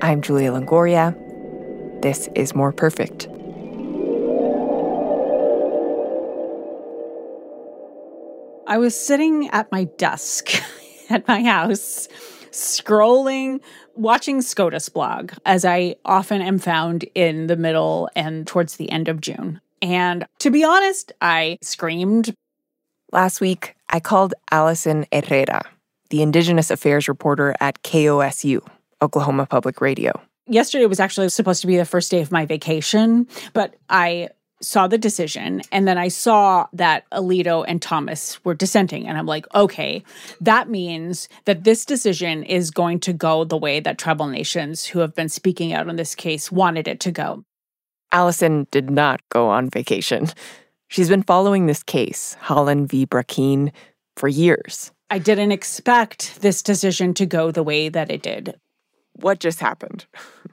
I'm Julia Longoria. This is More Perfect. I was sitting at my desk at my house, scrolling, watching SCOTUS blog, as I often am found in the middle and towards the end of June. And to be honest, I screamed. Last week, I called Allison Herrera, the Indigenous Affairs reporter at KOSU, Oklahoma Public Radio. Yesterday was actually supposed to be the first day of my vacation, but I saw the decision and then I saw that Alito and Thomas were dissenting. And I'm like, okay, that means that this decision is going to go the way that tribal nations who have been speaking out on this case wanted it to go. Allison did not go on vacation. She's been following this case, Haaland v. Brackeen, for years. I didn't expect this decision to go the way that it did. What just happened?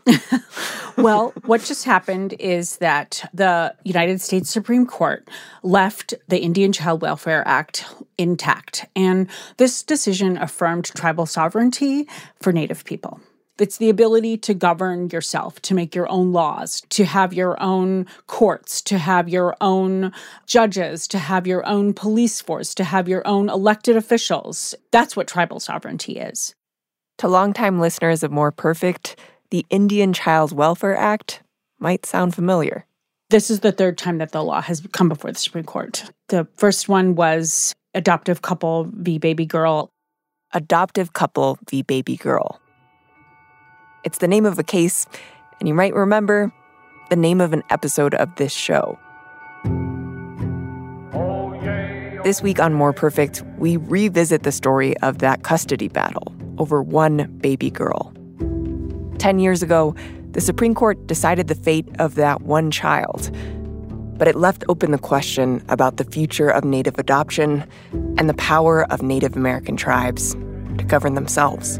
well, what just happened is that the United States Supreme Court left the Indian Child Welfare Act intact. And this decision affirmed tribal sovereignty for Native people. It's the ability to govern yourself, to make your own laws, to have your own courts, to have your own judges, to have your own police force, to have your own elected officials. That's what tribal sovereignty is. To longtime listeners of More Perfect, the Indian Child Welfare Act might sound familiar. This is the third time that the law has come before the Supreme Court. The first one was Adoptive Couple v. Baby Girl. Adoptive Couple v. Baby Girl. It's the name of a case, and you might remember the name of an episode of this show. This week on More Perfect, we revisit the story of that custody battle over one baby girl. Ten years ago, the Supreme Court decided the fate of that one child, but it left open the question about the future of Native adoption and the power of Native American tribes to govern themselves.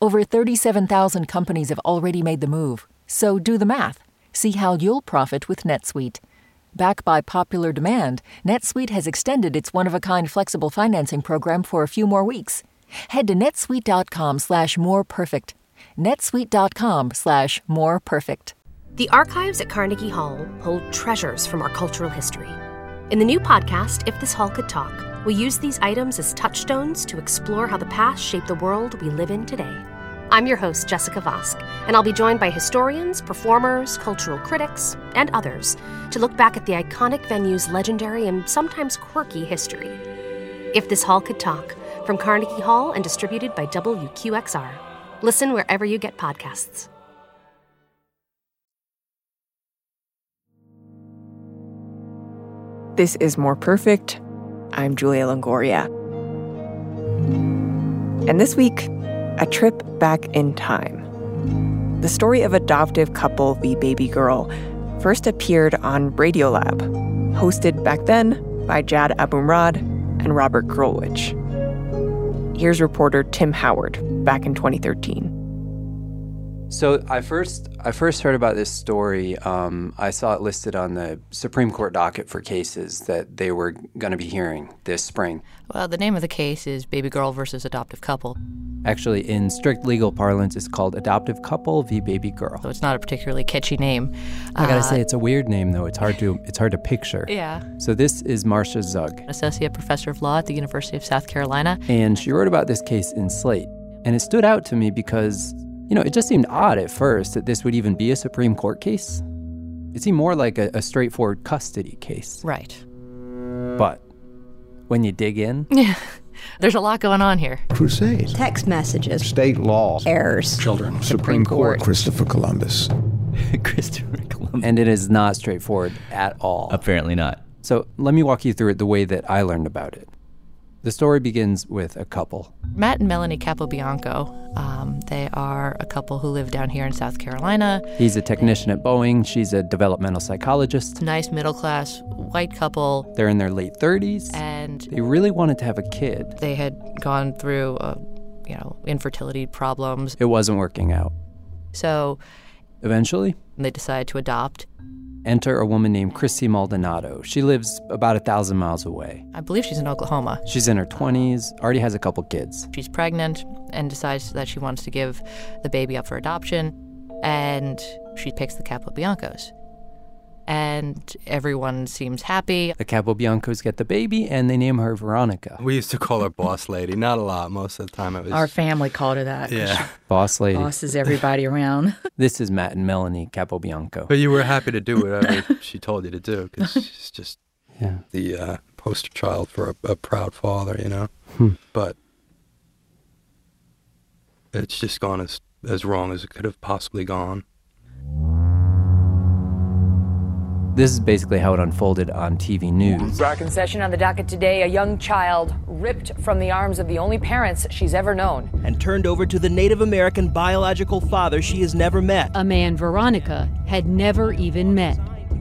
Over 37,000 companies have already made the move, so do the math. See how you'll profit with NetSuite. Backed by popular demand, NetSuite has extended its one-of-a-kind flexible financing program for a few more weeks. Head to netsuite.com slash more perfect. netsuite.com slash more perfect. The archives at Carnegie Hall hold treasures from our cultural history. In the new podcast, If This Hall Could Talk, we use these items as touchstones to explore how the past shaped the world we live in today. I'm your host, Jessica Vosk, and I'll be joined by historians, performers, cultural critics, and others to look back at the iconic venue's legendary and sometimes quirky history. If This Hall Could Talk, from Carnegie Hall and distributed by WQXR. Listen wherever you get podcasts. This is More Perfect. I'm Julia Longoria. And this week, a trip back in time. The story of adoptive couple the Baby Girl first appeared on Radiolab, hosted back then by Jad Abumrad and Robert Krulwich. Here's reporter Tim Howard back in 2013. So I first I first heard about this story. Um, I saw it listed on the Supreme Court docket for cases that they were going to be hearing this spring. Well, the name of the case is Baby Girl versus Adoptive Couple. Actually, in strict legal parlance, it's called Adoptive Couple v. Baby Girl. So it's not a particularly catchy name. I gotta Uh, say, it's a weird name though. It's hard to it's hard to picture. Yeah. So this is Marcia Zug, Associate Professor of Law at the University of South Carolina. and she wrote about this case in Slate, and it stood out to me because you know it just seemed odd at first that this would even be a Supreme Court case. It seemed more like a, a straightforward custody case. Right. But when you dig in, Yeah. There's a lot going on here. Crusades. Text messages, State law. errors. Children. Supreme Court. Christopher Columbus. Christopher Columbus. and it is not straightforward at all. Apparently not. So let me walk you through it the way that I learned about it. The story begins with a couple. Matt and Melanie Capobianco. Um, they are a couple who live down here in South Carolina. He's a technician at Boeing, she's a developmental psychologist. Nice middle class white couple. They're in their late 30s. And They really wanted to have a kid. they had gone through, uh, you know, infertility problems. It wasn't working out. So Eventually, they decided to adopt. Enter a woman named Christy Maldonado. She lives about a thousand miles away. I believe she's in Oklahoma. She's in her 20s, already has a couple kids. She's pregnant and decides that she wants to give the baby up for adoption. And she picks the Capobiancos. And everyone seems happy. The Capobiancos get the baby and they name her Veronica. We used to call her boss lady. Not a lot. Most of the time it was. Our family called her that. yeah. Boss lady. bosses everybody around. This is Matt and Melanie Capobianco. But you were happy to do whatever she told you to do because she's just Yeah. the uh, poster child for a, a proud father, you know. Hmm. But it's just gone as as wrong as it could have possibly gone. This is basically how it unfolded on TV news. Back in session on the docket today, a young child ripped from the arms of the only parents she's ever known. and turned over to the Native American biological father she has never met. A man Veronica had never even met.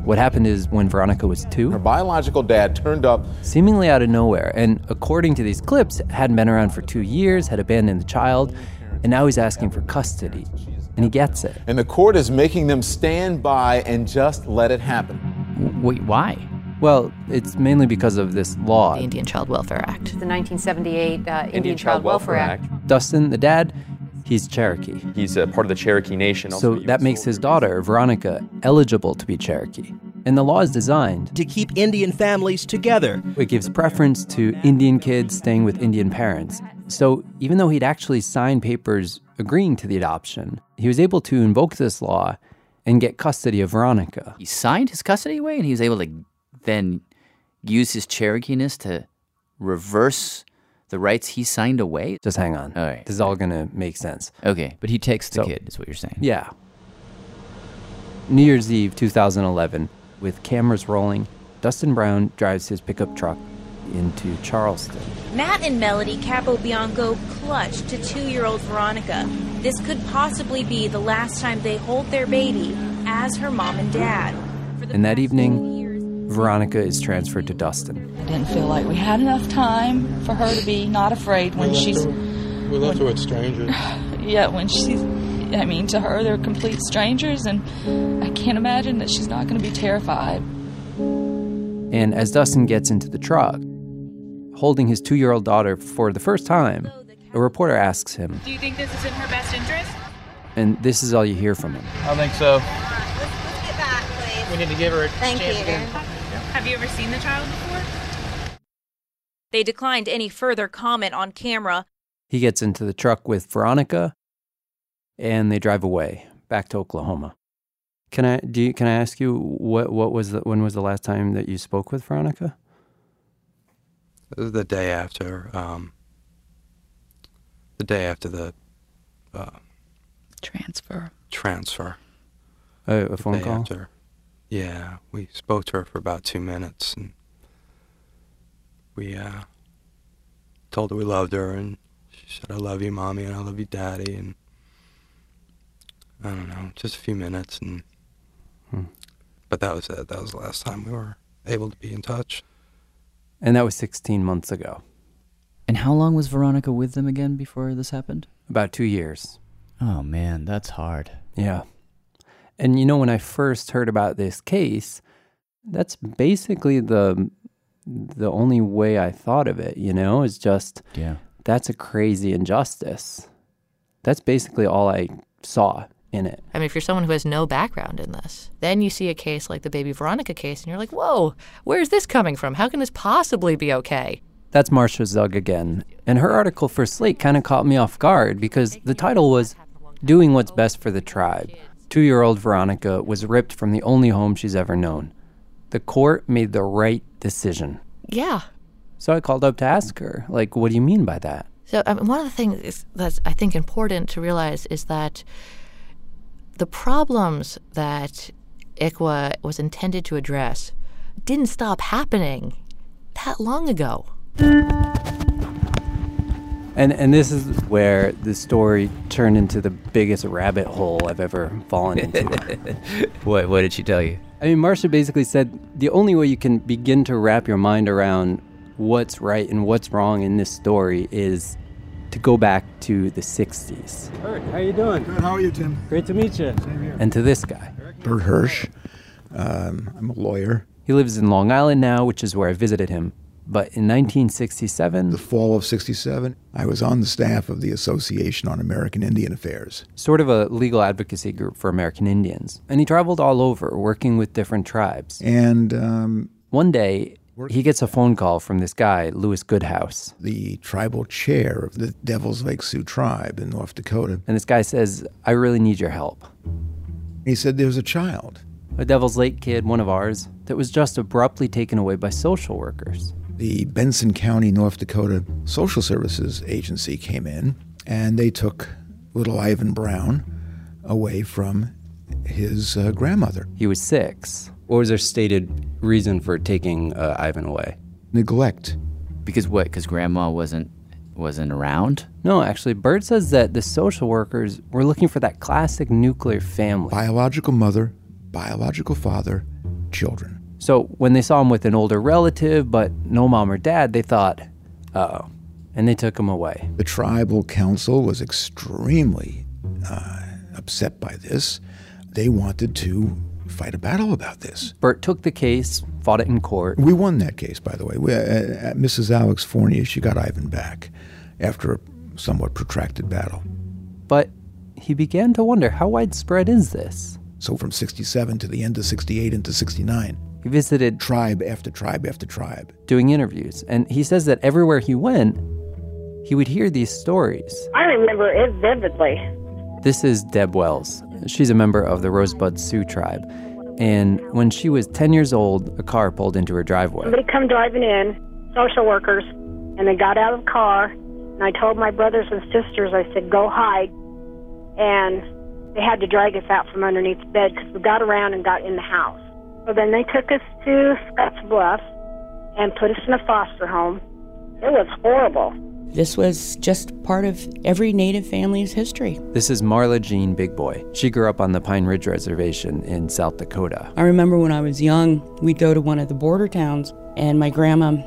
What happened is when Veronica was two, Her biological dad turned up. seemingly out of nowhere, and according to these clips, hadn't been around for two years, had abandoned the child, and now he's asking for custody. And he gets it. And the court is making them stand by and just let it happen. Wait, why? Well, it's mainly because of this law. The Indian Child Welfare Act. The 1978 uh, Indian, Child, Welfare, Act. Dusten, the dad, he's Cherokee. He's a part of the Cherokee Nation. So that makes his daughter, Veronica, eligible to be Cherokee. And the law is designed, To keep Indian families together. it gives preference to Indian kids staying with Indian parents. So even though he'd actually signed papers agreeing to the adoption, he was able to invoke this law and get custody of Veronica. He signed his custody away and he was able to then use his Cherokee-ness to reverse the rights he signed away? Just hang on. All right. This is all going to make sense. Okay, but he takes the So- kid, is what you're saying. Yeah. New Year's Eve 2011, with cameras rolling, Dusten Brown drives his pickup truck into Charleston. Matt and Melanie Capobianco clutch to two year old Veronica. This could possibly be the last time they hold their baby as her mom and dad. And that evening, Veronica is transferred to Dusten. I didn't feel like we had enough time for her to be not afraid when she's. We left her with strangers. Yeah, when she's. I mean, to her, they're complete strangers, and I can't imagine that she's not going to be terrified. And as Dusten gets into the truck, holding his two year old daughter for the first time, a reporter asks him, Do you think this is in her best interest? and this is all you hear from him. I think so. Let's get back, please. We need to give her a Thank chance you. again. Have you ever seen the child before? They declined any further comment on camera. He gets into the truck with Veronica, and they drive away back to Oklahoma. Can I do? You, can I ask you what what was the, when was the last time that you spoke with Veronica? It was the day after. Um, the day after the uh, Transfer. transfer. A, a The phone day call. after. Yeah, we spoke to her for about two minutes, and we uh, told her we loved her, and she said, "I love you, mommy, and I love you, daddy," and I don't know, just a few minutes, and Hmm. but that was it. That was the last time we were able to be in touch. And that was 16 months ago. And how long was Veronica with them again before this happened? About two years. Oh man, that's hard. Yeah. And you know, when I first heard about this case, that's basically the the only way I thought of it, you know, is just Yeah. that's a crazy injustice. That's basically all I saw in it. I mean, if you're someone who has no background in this, then you see a case like the baby Veronica case and you're like, whoa, where's this coming from? How can this possibly be okay? That's Marcia Zug again. And her article for Slate kind of caught me off guard because the title was Doing What's Best for the Tribe. Two year old Veronica was ripped from the only home she's ever known. The court made the right decision. Yeah. So I called up to ask her, like, what do you mean by that? So I mean, one of the things that's I think important to realize is that the problems that ICWA was intended to address didn't stop happening that long ago. And and this is where the story turned into the biggest rabbit hole I've ever fallen into. what what did she tell you? I mean, Marcia basically said the only way you can begin to wrap your mind around what's right and what's wrong in this story is to go back to the 60s Bert, how are you doing? Good. How are you, Tim? Great to meet you. Same here. and to this guy. Bert Hirsch. Um, I'm a lawyer. He lives in Long Island now, which is where I visited him. But in 1967, The fall of 67, I was on the staff of the Association on American Indian Affairs. sort of a legal advocacy group for American Indians, and he traveled all over working with different tribes. And um, One day, he gets a phone call from this guy, Lewis Goodhouse. the tribal chair of the Devil's Lake Sioux tribe in North Dakota. And this guy says, I really need your help. He said, There's a child. A Devil's Lake kid, one of ours, that was just abruptly taken away by social workers. The Benson County, North Dakota Social Services Agency came in and they took little Ivan Brown away from his uh, grandmother. He was six. What was their stated reason for taking uh, Ivan away? Neglect. Because what? Because grandma wasn't wasn't around. No, actually, Bert says that the social workers were looking for that classic nuclear family. Biological mother, biological father, children. So when they saw him with an older relative, but no mom or dad, they thought, uh oh. And they took him away. The tribal council was extremely uh, upset by this. They wanted to fight a battle about this. Bert took the case, fought it in court. We won that case, by the way. We, uh, uh, Mrs. Alex Fournier, she got Ivan back after a somewhat protracted battle. But he began to wonder how widespread is this? So from 67 to the end of 68 into 69, He visited tribe after tribe after tribe. doing interviews, and he says that everywhere he went, he would hear these stories. I remember it vividly. This is Deb Wells. She's a member of the Rosebud Sioux tribe. And when she was 10 years old, a car pulled into her driveway. Somebody come driving in, social workers, and they got out of the car. And I told my brothers and sisters, I said, go hide. And they had to drag us out from underneath the bed because we got around and got in the house. So then they took us to Scotts Bluff and put us in a foster home. It was horrible. This was just part of every Native family's history. This is Marla Jean Big Boy. She grew up on the Pine Ridge Reservation in South Dakota. I remember when I was young, we'd go to one of the border towns, and my grandma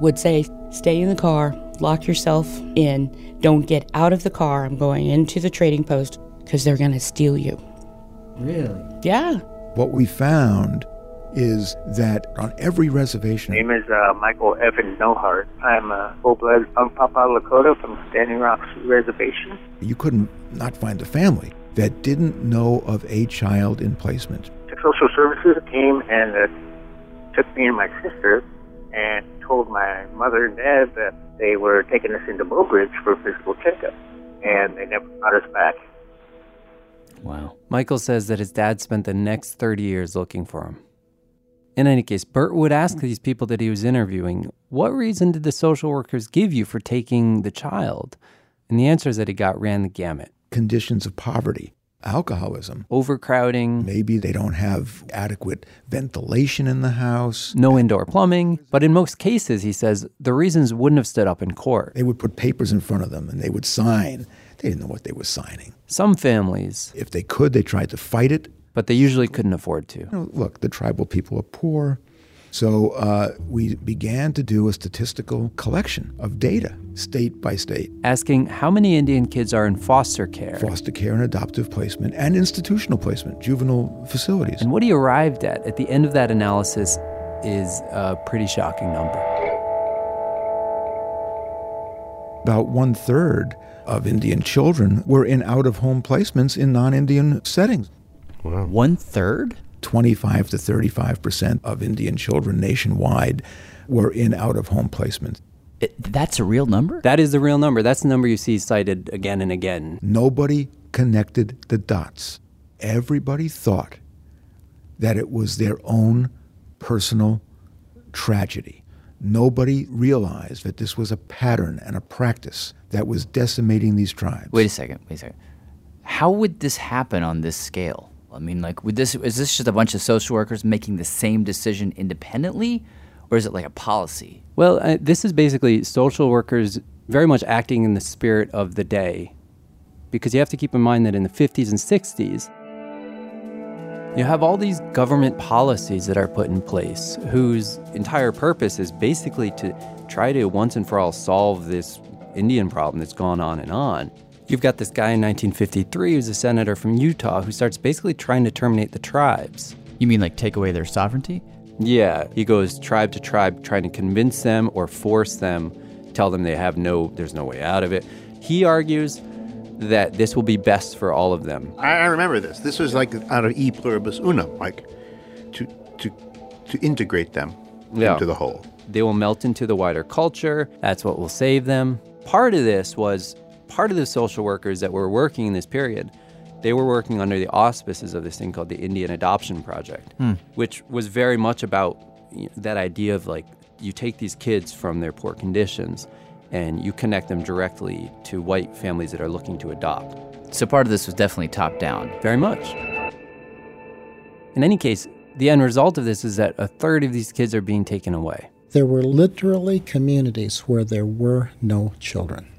would say, Stay in the car, lock yourself in, don't get out of the car. I'm going into the trading post because they're going to steal you. Really? Yeah. What we found is that on every reservation, My name is uh, Michael Evan Nohart. I'm a full-blood Hunkpapa Lakota from Standing Rock Sioux Reservation. you couldn't not find a family that didn't know of a child in placement. The social services came and uh, took me and my sister and told my mother and dad that they were taking us into Mobridge for a physical checkup, and they never brought us back. Wow. Michael says that his dad spent the next 30 years looking for him. In any case, Bert would ask these people that he was interviewing, What reason did the social workers give you for taking the child? And the answers that he got ran the gamut. Conditions of poverty, alcoholism, overcrowding. Maybe they don't have adequate ventilation in the house. No indoor plumbing. But in most cases, he says, the reasons wouldn't have stood up in court. They would put papers in front of them and they would sign. They didn't know what they were signing. Some families, If they could, they tried to fight it. But they usually couldn't afford to. You know, look, the tribal people are poor. So uh, we began to do a statistical collection of data, state by state. Asking how many Indian kids are in foster care. Foster care and adoptive placement and institutional placement, juvenile facilities. And what he arrived at at the end of that analysis is a pretty shocking number. About one third of Indian children were in out of home placements in non Indian settings. Wow. One third? 25 to 35 percent of Indian children nationwide were in out of home placements. It, that's a real number? That is the real number. That's the number you see cited again and again. Nobody connected the dots. Everybody thought that it was their own personal tragedy. Nobody realized that this was a pattern and a practice that was decimating these tribes. Wait a second. Wait a second. How would this happen on this scale? I mean, like, would this is this just a bunch of social workers making the same decision independently, or is it like a policy? Well, uh, this is basically social workers very much acting in the spirit of the day, because you have to keep in mind that in the 50s and 60s, you have all these government policies that are put in place whose entire purpose is basically to try to once and for all solve this Indian problem that's gone on and on. You've got this guy in 1953 who's a senator from Utah who starts basically trying to terminate the tribes. You mean like take away their sovereignty? Yeah, he goes tribe to tribe trying to convince them or force them, tell them they have no there's no way out of it. He argues that this will be best for all of them. I, I remember this. This was like out of e pluribus unum, like to to to integrate them Yeah. into the whole. They will melt into the wider culture. That's what will save them. Part of this was part of the social workers that were working in this period. They were working under the auspices of this thing called the Indian Adoption Project, Hmm. which was very much about you know, that idea of like you take these kids from their poor conditions and you connect them directly to white families that are looking to adopt. So part of this was definitely top down. Very much. In any case, the end result of this is that a third of these kids are being taken away. There were literally communities where there were no children.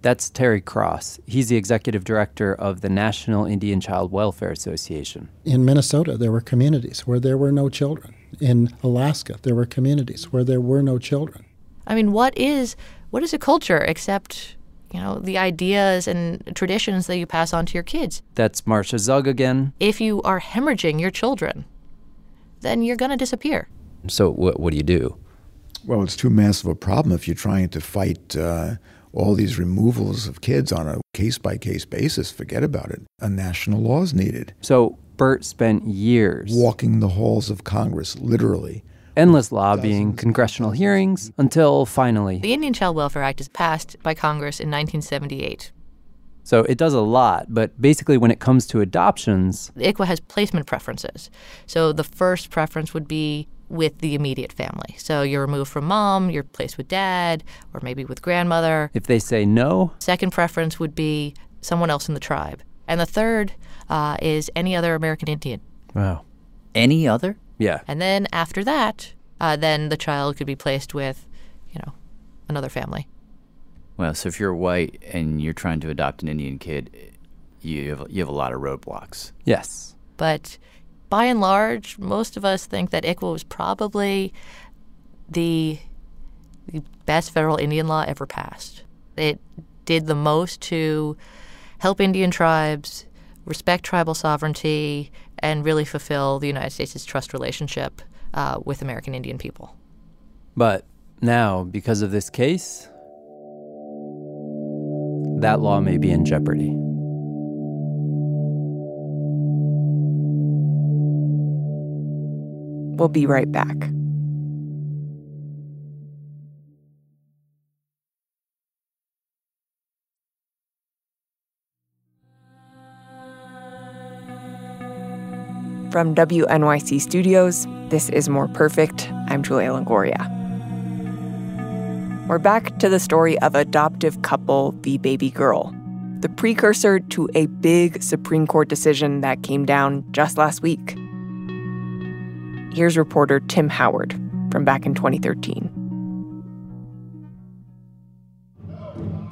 That's Terry Cross. He's the executive director of the National Indian Child Welfare Association. In Minnesota, there were communities where there were no children. In Alaska, there were communities where there were no children. I mean, what is what is a culture except you know the ideas and traditions that you pass on to your kids? That's Marcia Zug again. If you are hemorrhaging your children, then you're going to disappear. So, what, what do you do? Well, it's too massive a problem if you're trying to fight uh, all these removals of kids on a case by case basis. Forget about it. A national law is needed. So, Bert spent years walking the halls of Congress, literally. Endless lobbying, congressional hearings, until finally. The Indian Child Welfare Act is passed by Congress in 1978. So, it does a lot, but basically, when it comes to adoptions, the ICWA has placement preferences. So the first preference would be with the immediate family. So you're removed from mom, you're placed with dad, or maybe with grandmother. if they say no, Second preference would be someone else in the tribe. And the third uh, is any other American Indian. wow. Any other? Yeah. And then after that, uh, then the child could be placed with, you know, another family. Well, so if you're white and you're trying to adopt an Indian kid, you have, you have a lot of roadblocks. Yes. But by and large, most of us think that ICWA was probably the, the best federal Indian law ever passed. It did the most to help Indian tribes respect tribal sovereignty and really fulfill the United States' trust relationship uh, with American Indian people. But now, because of this case, that law may be in jeopardy. We'll be right back. From WNYC Studios, this is More Perfect. I'm Julia Longoria. We're back to the story of adoptive couple v. baby girl, the precursor to a big Supreme Court decision that came down just last week. Here's reporter Tim Howard from back in 2013.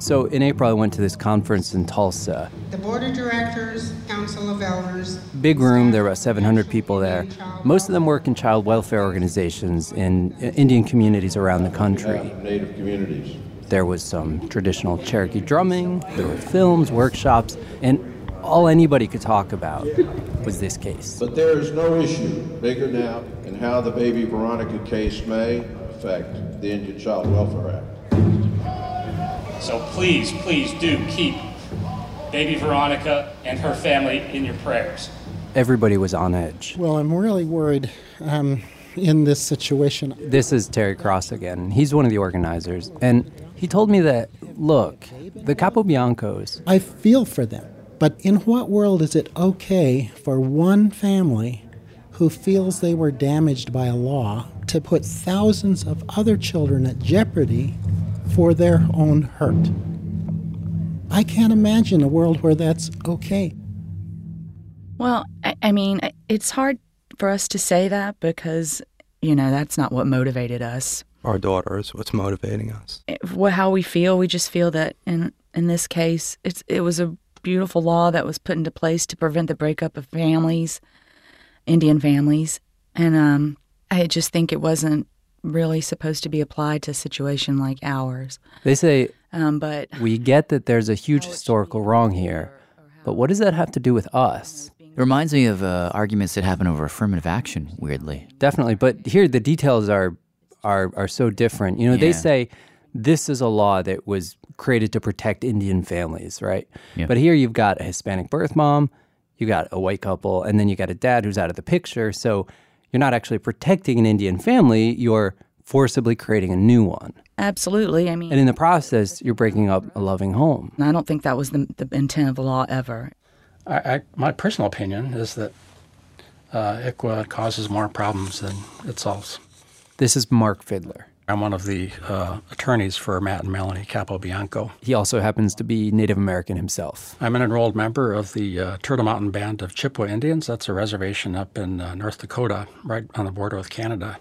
So in April, I went to this conference in Tulsa. The Board of Directors, Council of Elders, Big room, there were about 700 people there. Most of them work in child welfare organizations in uh, Indian communities around the country. Native communities. There was some traditional Cherokee drumming, there were films, workshops, and all anybody could talk about was this case. But there is no issue bigger now in how the baby Veronica case may affect the Indian Child Welfare Act. So please, please do keep baby Veronica and her family in your prayers. Everybody was on edge. Well, I'm really worried um, in this situation. This is Terry Cross again. He's one of the organizers. And he told me that, look, the Capobiancos, I feel for them. But in what world is it okay for one family who feels they were damaged by a law to put thousands of other children at jeopardy for their own hurt? I can't imagine a world where that's okay. Well, I, I mean, it's hard for us to say that because, you know, that's not what motivated us. Our daughter is what's motivating us. It- wh- how we feel, we just feel that in in this case, it's it was a beautiful law that was put into place to prevent the breakup of families, Indian families, and um, I just think it wasn't really supposed to be applied to a situation like ours. they say, Um, but we get that there's a huge historical wrong here, but what does that have to do with us? It reminds me of uh, arguments that happen over affirmative action, weirdly. Definitely, but here the details are are are so different. You know, they say this is a law that was created to protect Indian families, right? Yeah. But here you've got a Hispanic birth mom, you got a white couple, and then you got a dad who's out of the picture. So you're not actually protecting an Indian family, you're forcibly creating a new one. absolutely, I mean, And in the process, you're breaking up a loving home. I don't think that was the, the intent of the law ever. I, I, my personal opinion is that uh, ICWA causes more problems than it solves. This is Mark Fiddler. I'm one of the uh, attorneys for Matt and Melanie Capobianco. He also happens to be Native American himself. I'm an enrolled member of the uh, Turtle Mountain Band of Chippewa Indians. That's a reservation up in uh, North Dakota, right on the border with Canada.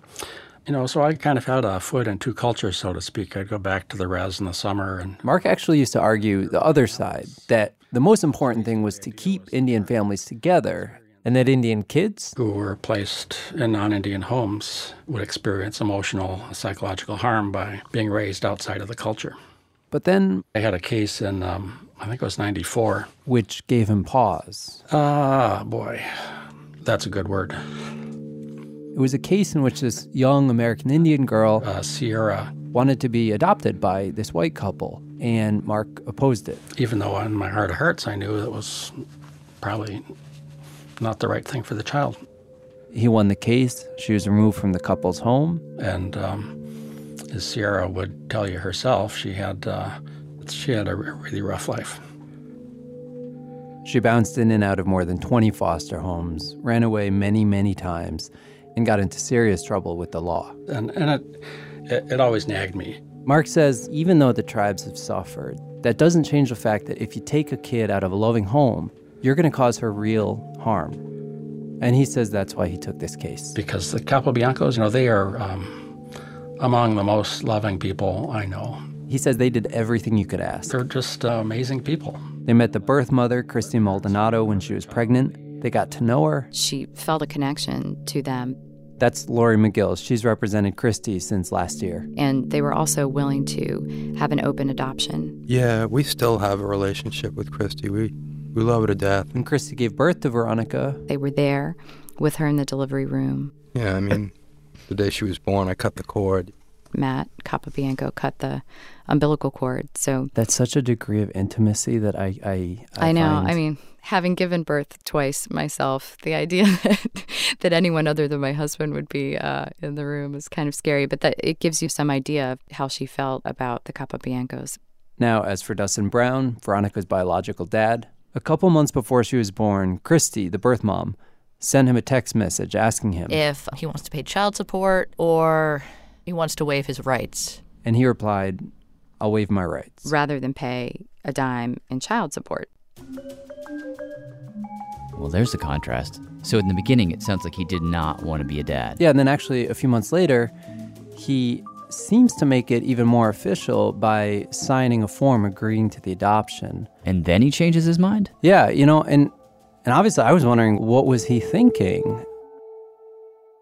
You know, so I kind of had a foot in two cultures, so to speak. I'd go back to the res in the summer and Mark actually used to argue the other side that the most important thing was to keep Indian families together and that Indian kids who were placed in non-Indian homes would experience emotional, psychological harm by being raised outside of the culture. But then I had a case in, um, I think it was 94. which gave him pause. Ah, boy, that's a good word. It was a case in which this young American Indian girl, uh, Sierra, wanted to be adopted by this white couple, and Mark opposed it. Even though in my heart of hearts I knew it was probably not the right thing for the child. He won the case. She was removed from the couple's home. And um, as Sierra would tell you herself, she had uh, she had a really rough life. She bounced in and out of more than 20 foster homes, ran away many, many times, and got into serious trouble with the law. And, and it, it, it always nagged me. Mark says even though the tribes have suffered, that doesn't change the fact that if you take a kid out of a loving home, you're going to cause her real harm. And he says that's why he took this case. Because the Capobiancos, you know, they are um, among the most loving people I know. He says they did everything you could ask. They're just uh, amazing people. They met the birth mother, Christy Maldonado, when she was pregnant. They got to know her. She felt a connection to them, That's Lori McGill. She's represented Christy since last year. and they were also willing to have an open adoption. Yeah, we still have a relationship with Christy. We we love her to death. When Christy gave birth to Veronica, They were there with her in the delivery room. Yeah, I mean, the day she was born, I cut the cord. Matt Capobianco cut the umbilical cord. So that's such a degree of intimacy that I I, I, know. find- I mean, having given birth twice myself, the idea that, that anyone other than my husband would be uh, in the room is kind of scary. But that it gives you some idea of how she felt about the Capobiancos. Now, as for Dusten Brown, Veronica's biological dad, a couple months before she was born, Christy, the birth mom, sent him a text message asking him, If he wants to pay child support or he wants to waive his rights. and he replied, I'll waive my rights. rather than pay a dime in child support. Well, there's the contrast. So in the beginning, it sounds like he did not want to be a dad. Yeah, and then actually a few months later, he seems to make it even more official by signing a form agreeing to the adoption. And then he changes his mind? Yeah, you know, and and obviously I was wondering what was he thinking?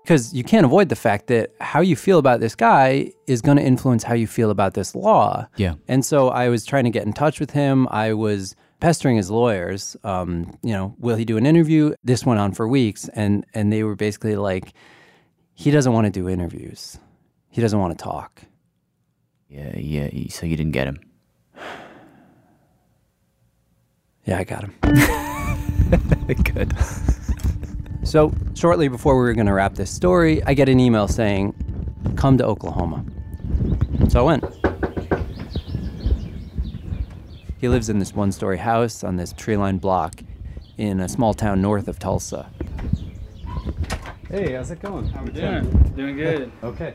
Because you can't avoid the fact that how you feel about this guy is going to influence how you feel about this law. Yeah. And so I was trying to get in touch with him. I was pestering his lawyers. Um, you know, will he do an interview? This went on for weeks, and and they were basically like, he doesn't want to do interviews. He doesn't want to talk. Yeah, yeah. So you didn't get him? Yeah, I got him. Good. So, shortly before we were going to wrap this story, I get an email saying, come to Oklahoma. So I went. He lives in this one story house on this tree lined block in a small town north of Tulsa. Hey, how's it going? How we doing? Doing good. Okay.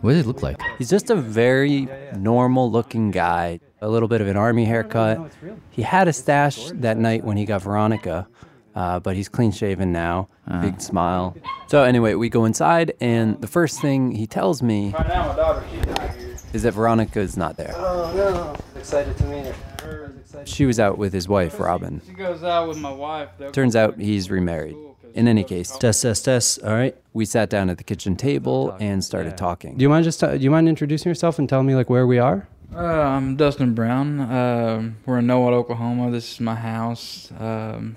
What does it look like? He's just a very normal looking guy, a little bit of an army haircut. He had a stash that night when he got Veronica, uh, but he's clean shaven now, big smile. So, anyway, we go inside, and the first thing he tells me Right now, my daughter, she's not here. is that Veronica is not there. Oh no! Excited to meet her. She was out with his wife, Robin. She goes out with my wife. Turns out he's remarried. In any case, Test, test, test. All right. we sat down at the kitchen table and started talking. Do you mind just uh, do you mind introducing yourself and telling me like where we are? Uh, I'm Dusten Brown. Um we're in Nowata, Oklahoma. This is my house. Um,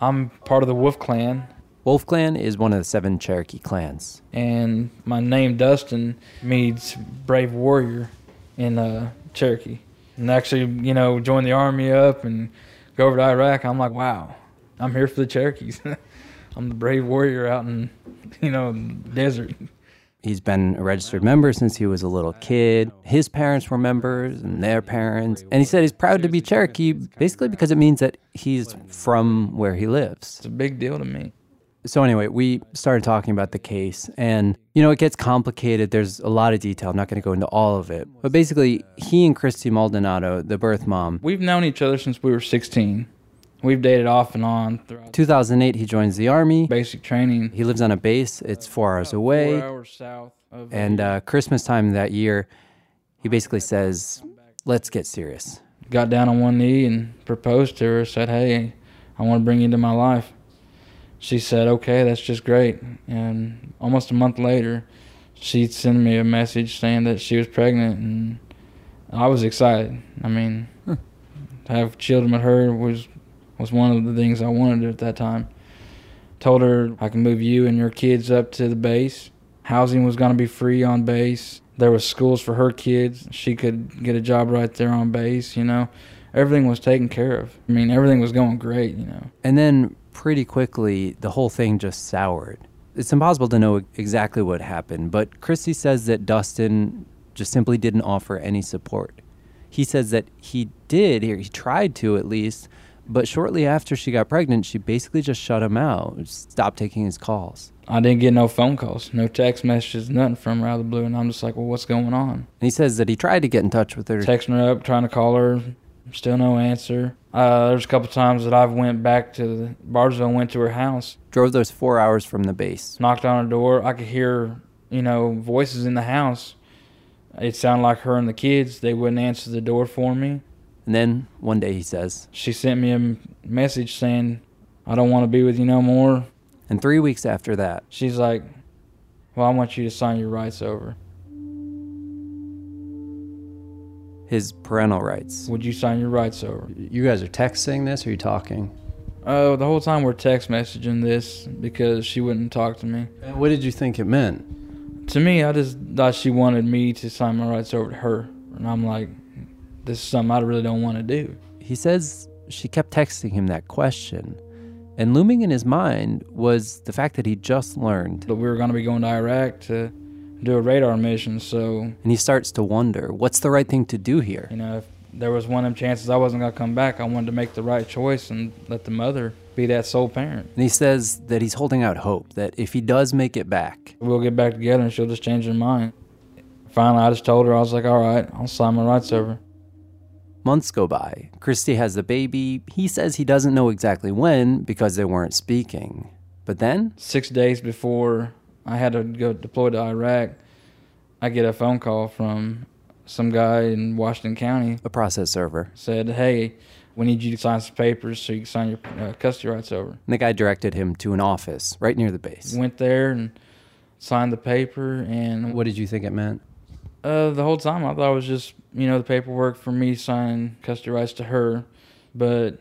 I'm part of the Wolf Clan, Wolf Clan is one of the seven Cherokee clans. and my name Dusten means brave warrior in uh, Cherokee. And actually, you know, join the army up and go over to Iraq. I'm like, wow, I'm here for the Cherokees. I'm the brave warrior out in, you know, desert. He's been a registered member since he was a little kid. His parents were members and their parents. And he said he's proud to be Cherokee basically because it means that he's from where he lives. It's a big deal to me. So, anyway, we started talking about the case. And, you know, it gets complicated. There's a lot of detail. I'm not going to go into all of it. But basically, he and Christy Maldonado, the birth mom, We've known each other since we were 16. We've dated off and on throughout 2008, he joins the Army. basic training. He lives on a base, it's four hours away. Four hours south of And uh, Christmas time that year, he basically says, let's get serious. got down on one knee and proposed to her. Said, "Hey, I want to bring you into my life." She said, "Okay, that's just great." And almost a month later, she sent me a message saying that she was pregnant, and I was excited. I mean, to have children with her was was one of the things I wanted at that time. Told her I can move you and your kids up to the base. Housing was going to be free on base. There was schools for her kids. She could get a job right there on base, you know. Everything was taken care of. I mean, everything was going great, you know. And then pretty quickly, the whole thing just soured. It's impossible to know exactly what happened, but Christy says that Dusten just simply didn't offer any support. He says that he did, he tried to at least, but shortly after she got pregnant, she basically just shut him out, stopped taking his calls. I didn't get no phone calls, no text messages, nothing from her out of the blue, and I'm just like, well, what's going on? And he says that he tried to get in touch with her. Texting her up, trying to call her, still no answer. Uh, there's a couple times that I've went back to the Bartlesville, went to her house, Drove those four hours from the base. knocked on her door. I could hear, you know, voices in the house. It sounded like her and the kids. They wouldn't answer the door for me. And then one day he says, She sent me a message saying, I don't want to be with you no more. and three weeks after that, She's like, Well, I want you to sign your rights over. his parental rights. Would you sign your rights over? You guys are texting this, or are you talking? Oh, the whole time we're text messaging this because she wouldn't talk to me. And what did you think it meant? To me, I just thought she wanted me to sign my rights over to her. And I'm like, this is something I really don't want to do. He says she kept texting him that question. And looming in his mind was the fact that he just learned. That we were going to be going to Iraq to do a radar mission. So, And he starts to wonder what's the right thing to do here? you know, if there was one of them chances I wasn't going to come back, I wanted to make the right choice and let the mother be that sole parent. And he says that he's holding out hope that if he does make it back, We'll get back together and she'll just change her mind. Finally, I just told her, I was like, all right, I'll sign my rights over. Months go by. Christy has the baby. He says he doesn't know exactly when because they weren't speaking. But then, Six days before I had to go deploy to Iraq, I get a phone call from some guy in Washington County, a process server, said, "Hey, we need you to sign some papers so you can sign your uh, custody rights over." And the guy directed him to an office right near the base. Went there and signed the paper. And what did you think it meant? Uh, the whole time I thought it was just you know the paperwork for me signing custody rights to her, but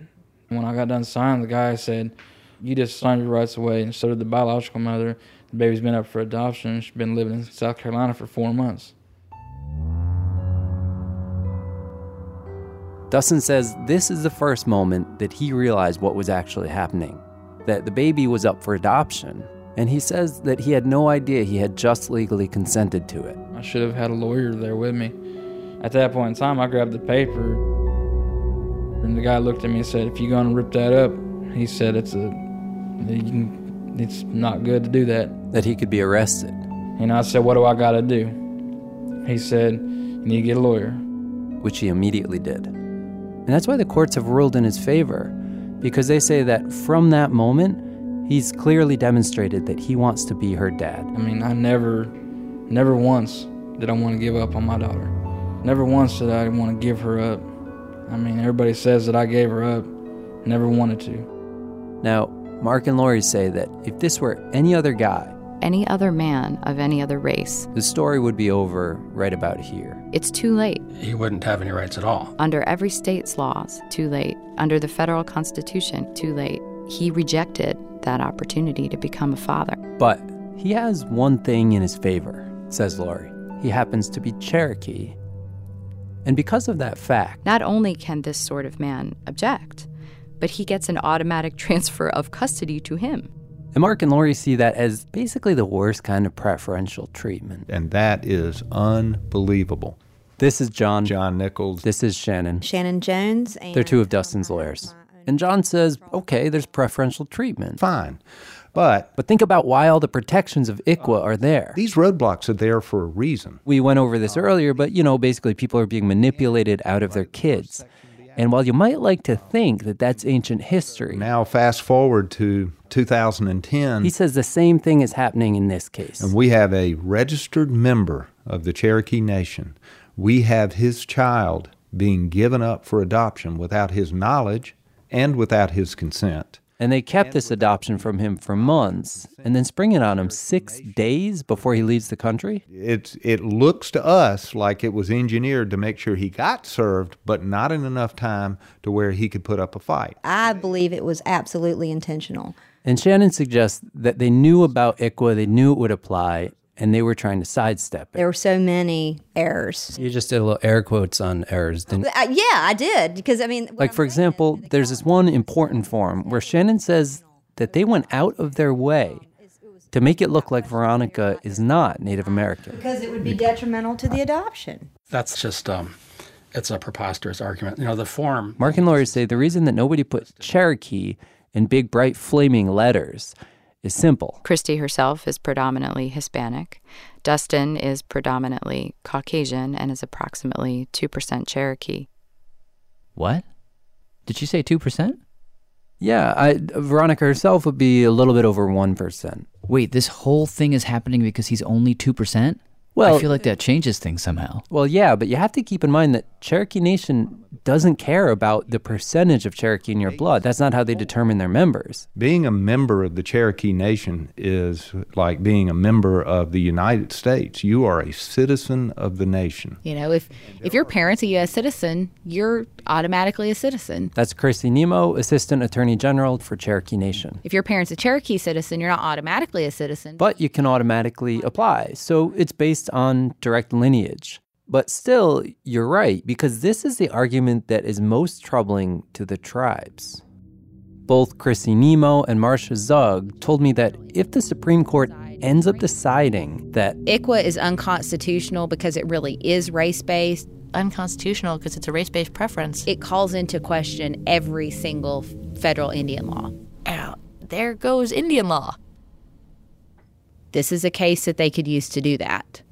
when I got done signing, the guy said, "You just signed your rights away," and so did the biological mother. The baby's been up for adoption. She's been living in South Carolina for four months. Dusten says this is the first moment that he realized what was actually happening that the baby was up for adoption. And he says that he had no idea he had just legally consented to it. I should have had a lawyer there with me. At that point in time, I grabbed the paper, and the guy looked at me and said, "If you're gonna rip that up," he said, "It's a, can, it's not good to do that." That he could be arrested. And I said, "What do I got to do?" He said, "You need to get a lawyer," which he immediately did. And that's why the courts have ruled in his favor, because they say that from that moment, he's clearly demonstrated that he wants to be her dad. I mean, I never, never once did I want to give up on my daughter. Never once did I want to give her up. I mean, everybody says that I gave her up. Never wanted to. Now, Mark and Lori say that if this were any other guy, any other man of any other race, the story would be over right about here. It's too late. He wouldn't have any rights at all. Under every state's laws, too late. Under the federal constitution, too late. He rejected that opportunity to become a father. But he has one thing in his favor, says Lori. He happens to be Cherokee. And because of that fact, not only can this sort of man object, but he gets an automatic transfer of custody to him. And Mark and Lori see that as basically the worst kind of preferential treatment. And that is unbelievable. This is John. John Nichols. This is Shannon. Shannon Jones. They're two of Dusten's lawyers. And John says, okay, there's preferential treatment. Fine. But but think about why all the protections of ICWA are there. These roadblocks are there for a reason. We went over this earlier, but you know, basically people are being manipulated out of their kids. And while you might like to think that that's ancient history, now fast forward to 2010. He says the same thing is happening in this case. And we have a registered member of the Cherokee Nation. We have his child being given up for adoption without his knowledge and without his consent. And they kept this adoption from him for months and then spring it on him six days before he leaves the country? It's, it looks to us like it was engineered to make sure he got served, but not in enough time to where he could put up a fight. I believe it was absolutely intentional. And Shannon suggests that they knew about ICWA, they knew it would apply, and they were trying to sidestep it. There were so many errors. You just did a little air quotes on errors, didn't uh, Yeah, I did. Because, I mean, like, for example, there's this one important form where Shannon says that they went out of their way to make it look like Veronica is not Native American. Because it would be detrimental to the adoption. That's just, um, it's a preposterous argument. You know, the form. Mark and Lori say the reason that nobody put Cherokee in big, bright, flaming letters is simple. Christy herself is predominantly Hispanic. Dusten is predominantly Caucasian and is approximately 2% Cherokee. What? Did she say 2%? Yeah, I, Veronica herself would be a little bit over 1%. Wait, this whole thing is happening because he's only 2%? Well, I feel like that changes things somehow. Well, yeah, but you have to keep in mind that Cherokee Nation doesn't care about the percentage of Cherokee in your blood. That's not how they determine their members. Being a member of the Cherokee Nation is like being a member of the United States. You are a citizen of the nation. You know, if if your parent's a U.S. citizen, you're automatically a citizen. That's Chrissi Nimmo, Assistant Attorney General for Cherokee Nation. If your parent's a Cherokee citizen, you're not automatically a citizen. But you can automatically apply. So it's based on direct lineage. But still, you're right, because this is the argument that is most troubling to the tribes. Both Chrissi Nimmo and Marcia Zug told me that if the Supreme Court ends up deciding that ICWA is unconstitutional because it really is race based, unconstitutional because it's a race based preference, it calls into question every single federal Indian law. Ow, there goes Indian law. This is a case that they could use to do that.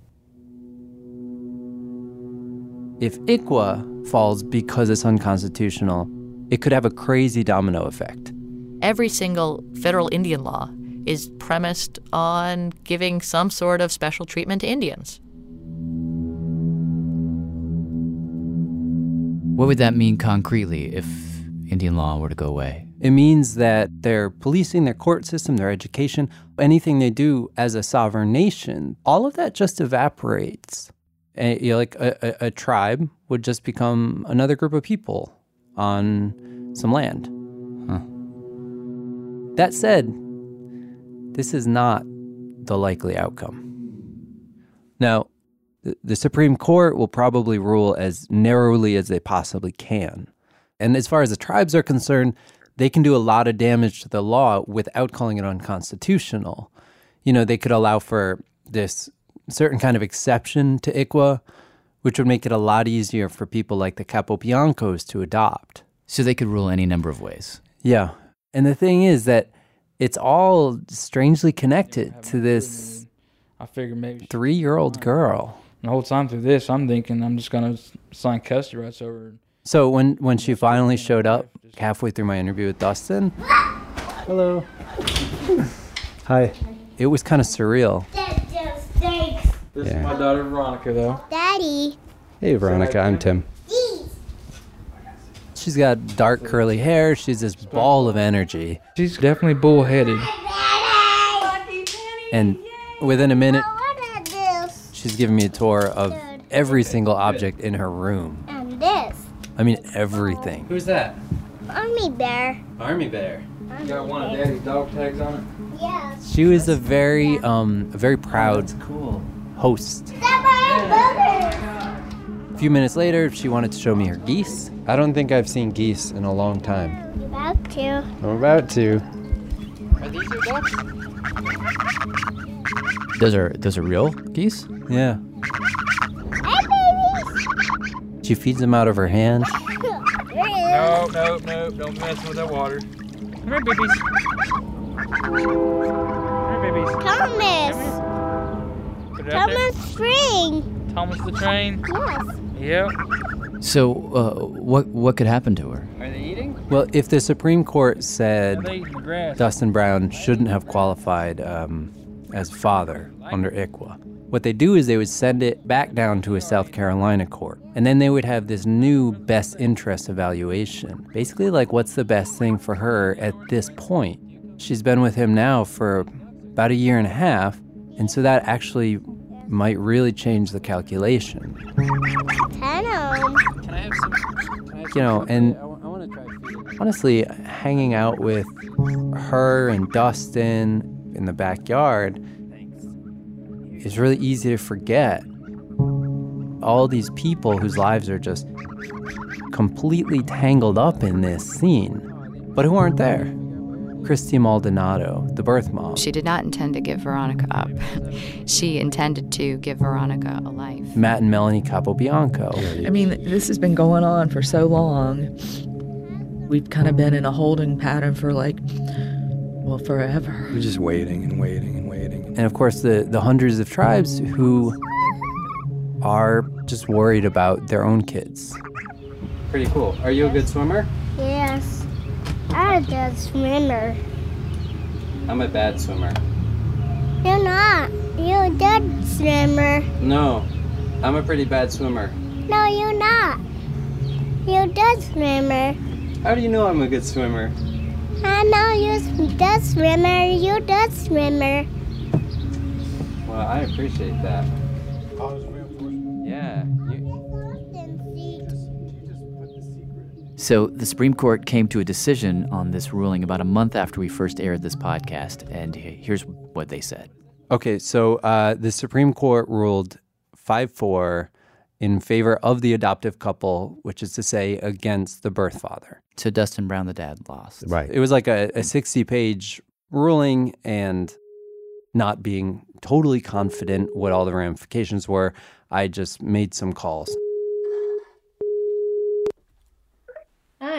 if ICWA falls because it's unconstitutional, it could have a crazy domino effect. Every single federal Indian law is premised on giving some sort of special treatment to Indians. What would that mean concretely if Indian law were to go away? It means that their policing, their court system, their education, anything they do as a sovereign nation, all of that just evaporates. And, you know, like a, a, a tribe would just become another group of people on some land. That said, this is not the likely outcome. Now, the, the Supreme Court will probably rule as narrowly as they possibly can. And as far as the tribes are concerned, they can do a lot of damage to the law without calling it unconstitutional. You know, they could allow for this certain kind of exception to ICWA, which would make it a lot easier for people like the Capobiancos to adopt. So they could rule any number of ways. Yeah. And the thing is that it's all strangely connected to this I figured maybe three year old girl. And the whole time through this, I'm thinking I'm just gonna sign custody rights over. So when, when she finally showed up halfway through my interview with Dusten, hello. Hi. It was kind of surreal. This Yeah. is my daughter Veronica, though. Daddy. Hey, Veronica, I'm Tim. She's got dark curly hair. She's this ball of energy. She's definitely bullheaded. And within a minute, she's giving me a tour of every single object in her room. And this. I mean, everything. Who's that? Army bear. Army bear. You got one of Daddy's dog tags on it. Yes. She was a very, um, a very proud cool. Host. A few minutes later, she wanted to show me her geese. I don't think I've seen geese in a long time. my About to. I'm about to. Are these your ducks? Those are those are real geese? Yeah. Hey, babies. She feeds them out of her hand. No, no, no! Don't mess with that water. Come here, babies. Come here, babies. Thomas. Put it out there. Thomas Spring. Thomas the train. Yes. Yep. So uh, what what could happen to her? Are they eating? Well, if the Supreme Court said Are they eating grass? Dusten Brown shouldn't have qualified um, as father under ICWA, what they do is they would send it back down to a South Carolina court. And then they would have this new best interest evaluation. Basically, like, what's the best thing for her at this point? She's been with him now for about a year and a half. And so that actually might really change the calculation. Venom. Can I have some? You know, and honestly, hanging out with her and Dusten in the backyard is really easy to forget. All these people whose lives are just completely tangled up in this scene, but who aren't there. Christy Maldonado, the birth mom. She did not intend to give Veronica up. she intended to give Veronica a life. Matt and Melanie Capobianco. I mean, this has been going on for so long. We've kind of been in a holding pattern for like, well, forever. We're just waiting and waiting and waiting. And of course, the, the hundreds of tribes who are just worried about their own kids. Pretty cool. Are you a good swimmer? A good swimmer. I'm a bad swimmer. You're not. You're a good swimmer. No, I'm a pretty bad swimmer. No, you're not. You're a good swimmer. How do you know I'm a good swimmer? I know you're a good swimmer. You're a good swimmer. Well, I appreciate that. So the Supreme Court came to a decision on this ruling about a month after we first aired this podcast, and here's what they said. Okay, so uh, the Supreme Court ruled 5 4 in favor of the adoptive couple, which is to say, against the birth father. So Dusten Brown, the dad, lost. Right. It was like a, a 60 page ruling, and not being totally confident what all the ramifications were, I just made some calls.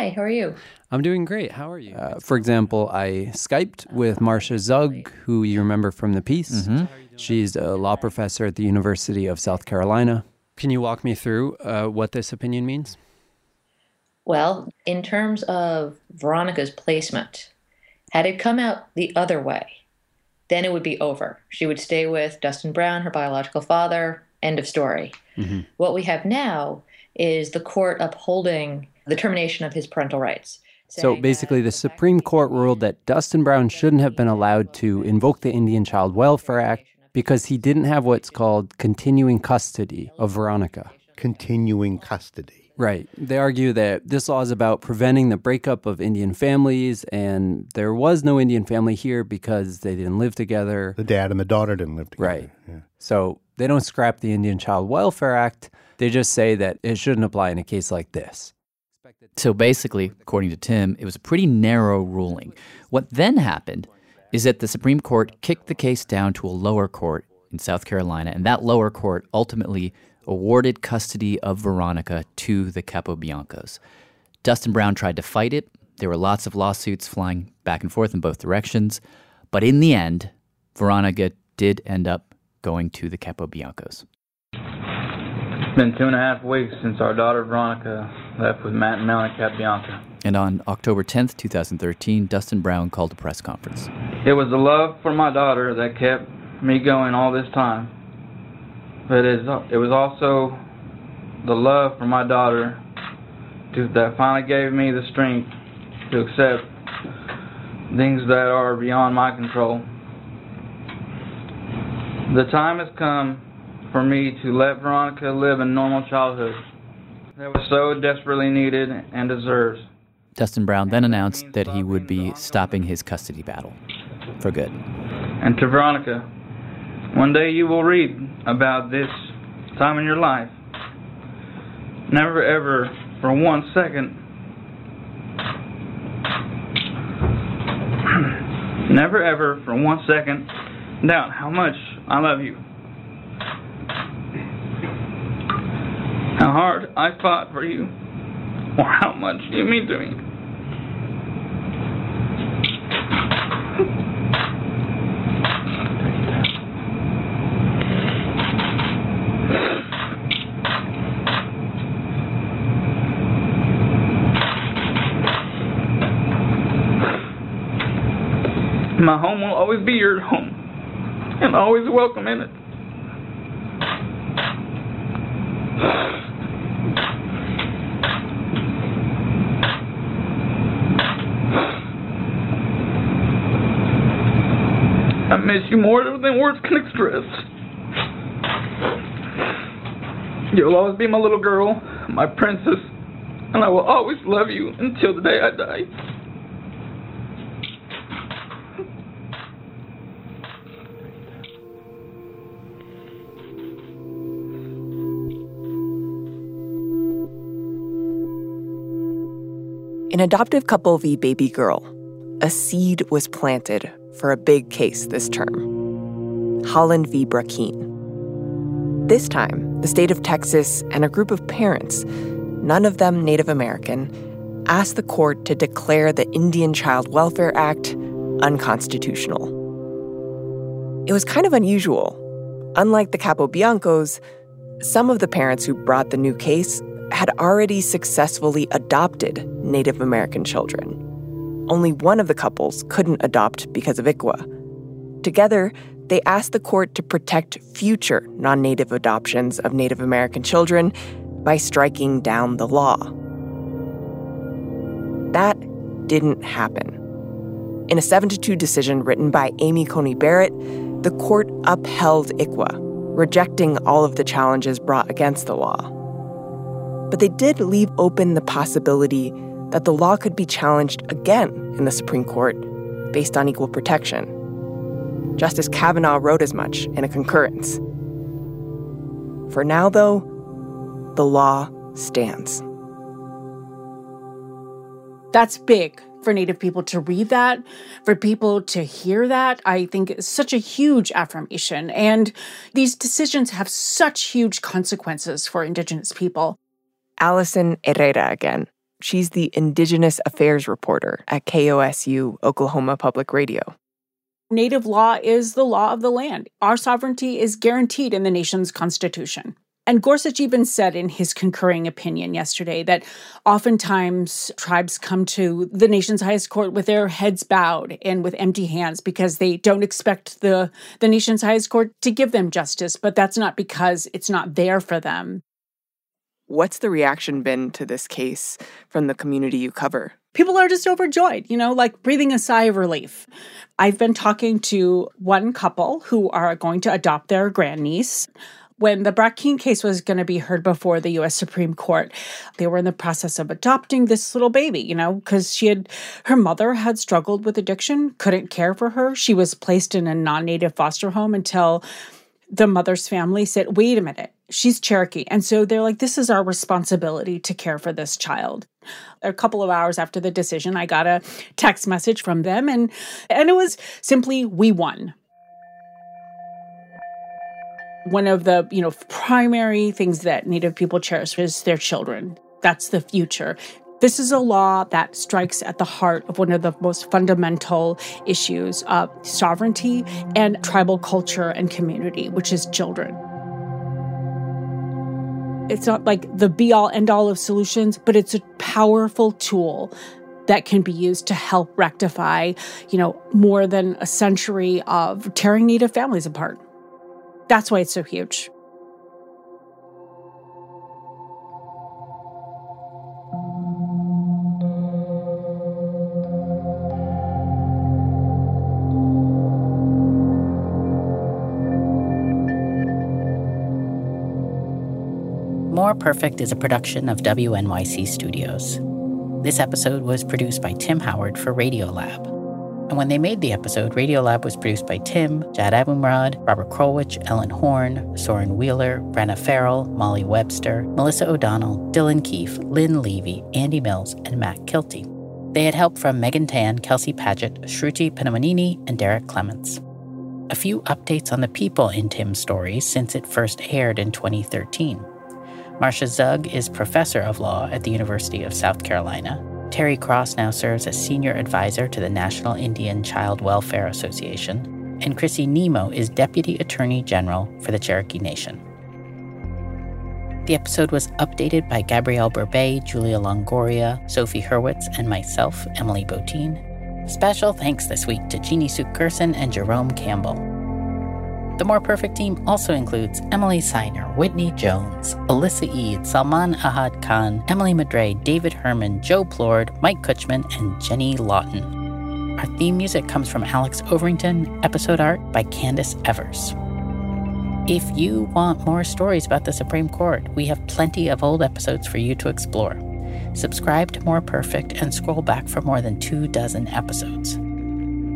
Hi, how are you? I'm doing great. How are you? Uh, for example, I Skyped with Marcia Zug, who you remember from the piece. She's a law professor at the University of South Carolina. Can you walk me through uh, what this opinion means? Well, in terms of Veronica's placement, had it come out the other way, then it would be over. She would stay with Dusten Brown, her biological father, end of story. What we have now is the court upholding the termination of his parental rights. So basically, the Supreme Court ruled that Dusten Brown shouldn't have been allowed to invoke the Indian Child Welfare Act because he didn't have what's called continuing custody of Veronica. Continuing custody. Right. They argue that this law is about preventing the breakup of Indian families, and there was no Indian family here because they didn't live together. The dad and the daughter didn't live together. Right. So they don't scrap the Indian Child Welfare Act. They just say that it shouldn't apply in a case like this. So basically, according to Tim, it was a pretty narrow ruling. What then happened is that the Supreme Court kicked the case down to a lower court in South Carolina, and that lower court ultimately awarded custody of Veronica to the Capobiancos. Dusten Brown tried to fight it. There were lots of lawsuits flying back and forth in both directions. But in the end, Veronica did end up going to the Capobiancos. It's been two and a half weeks since our daughter Veronica left with Matt and Melanie Capobianco. And on October 10th, 2013, Dusten Brown called a press conference. It was the love for my daughter that kept me going all this time. But it was also the love for my daughter to, that finally gave me the strength to accept things that are beyond my control. The time has come for me to let Veronica live a normal childhood that was so desperately needed and deserved. Dusten Brown then announced that he would be stopping his custody battle for good. And to Veronica, one day you will read about this time in your life. Never ever for one second, never ever for one second doubt how much I love you. How hard I fought for you, or how much you mean to me. My home will always be your home, and always welcome in it. Miss you more than words can express. You'll always be my little girl, my princess, and I will always love you until the day I die. An Adoptive Couple v. Baby Girl, a seed was planted for a big case this term Haaland v. Brackeen. This time, the state of Texas and a group of parents, none of them Native American, asked the court to declare the Indian Child Welfare Act unconstitutional. It was kind of unusual. Unlike the Capobiancos, some of the parents who brought the new case had already successfully adopted Native American children. Only one of the couples couldn't adopt because of ICWA. Together, they asked the court to protect future non native adoptions of Native American children by striking down the law. That didn't happen. In a 7 to 2 decision written by Amy Coney Barrett, the court upheld ICWA, rejecting all of the challenges brought against the law. But they did leave open the possibility that the law could be challenged again in the Supreme Court based on equal protection. Justice Kavanaugh wrote as much in a concurrence. For now, though, the law stands. That's big for Native people to read that, for people to hear that. I think it's such a huge affirmation. And these decisions have such huge consequences for Indigenous people. Allison Herrera again. She's the Indigenous Affairs reporter at KOSU Oklahoma Public Radio. Native law is the law of the land. Our sovereignty is guaranteed in the nation's constitution. And Gorsuch even said in his concurring opinion yesterday that oftentimes tribes come to the nation's highest court with their heads bowed and with empty hands because they don't expect the, the nation's highest court to give them justice, but that's not because it's not there for them. What's the reaction been to this case from the community you cover? People are just overjoyed, you know, like breathing a sigh of relief. I've been talking to one couple who are going to adopt their grandniece when the Brackeen case was going to be heard before the US Supreme Court, they were in the process of adopting this little baby, you know, because she had, her mother had struggled with addiction, couldn't care for her. She was placed in a non native foster home until the mother's family said, wait a minute, she's Cherokee. And so they're like, this is our responsibility to care for this child. A couple of hours after the decision, I got a text message from them and and it was simply we won one of the you know primary things that native people cherish is their children that's the future this is a law that strikes at the heart of one of the most fundamental issues of sovereignty and tribal culture and community which is children it's not like the be all end all of solutions but it's a powerful tool that can be used to help rectify you know more than a century of tearing native families apart that's why it's so huge. Perfect is a production of WNYC Studios. This episode was produced by Tim Howard for Radiolab. And when they made the episode, Radiolab was produced by Tim, Jad Abumrad, Robert Krulwich, Ellen Horn, Soren Wheeler, Brenna Farrell, Molly Webster, Melissa O'Donnell, Dylan Keefe, Lynn Levy, Andy Mills, and Matt Kielty. They had help from Megan Tan, Kelsey Padgett, Shruti Pinnamaneni, and Derek Clements. A few updates on the people in Tim's story since it first aired in 2013. Marcia Zug is professor of law at the University of South Carolina. Terry Cross now serves as senior advisor to the National Indian Child Welfare Association, and Chrissi Nimmo is deputy attorney general for the Cherokee Nation. The episode was updated by Gabrielle Berbey, Julia Longoria, Sophie Hurwitz, and myself, Emily Botein. Special thanks this week to Jeannie Suk Gersen and Jerome Campbell. The More Perfect team also includes Emily Siner, Whitney Jones, Alyssa Eid, Salman Ahad Khan, Emily Madre, David Herman, Joe Plourde, Mike Kutchman, and Jenny Lawton. Our theme music comes from Alex Overington, episode art by Candace Evers. If you want more stories about the Supreme Court, we have plenty of old episodes for you to explore. Subscribe to More Perfect and scroll back for more than two dozen episodes.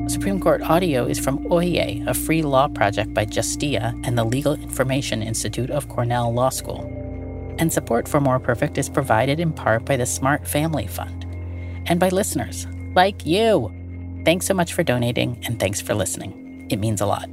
Supreme Court audio is from Oyez, a free law project by Justia and the Legal Information Institute of Cornell Law School. And support for More Perfect is provided in part by the Smart Family Fund and by listeners like you. Thanks so much for donating and thanks for listening. It means a lot.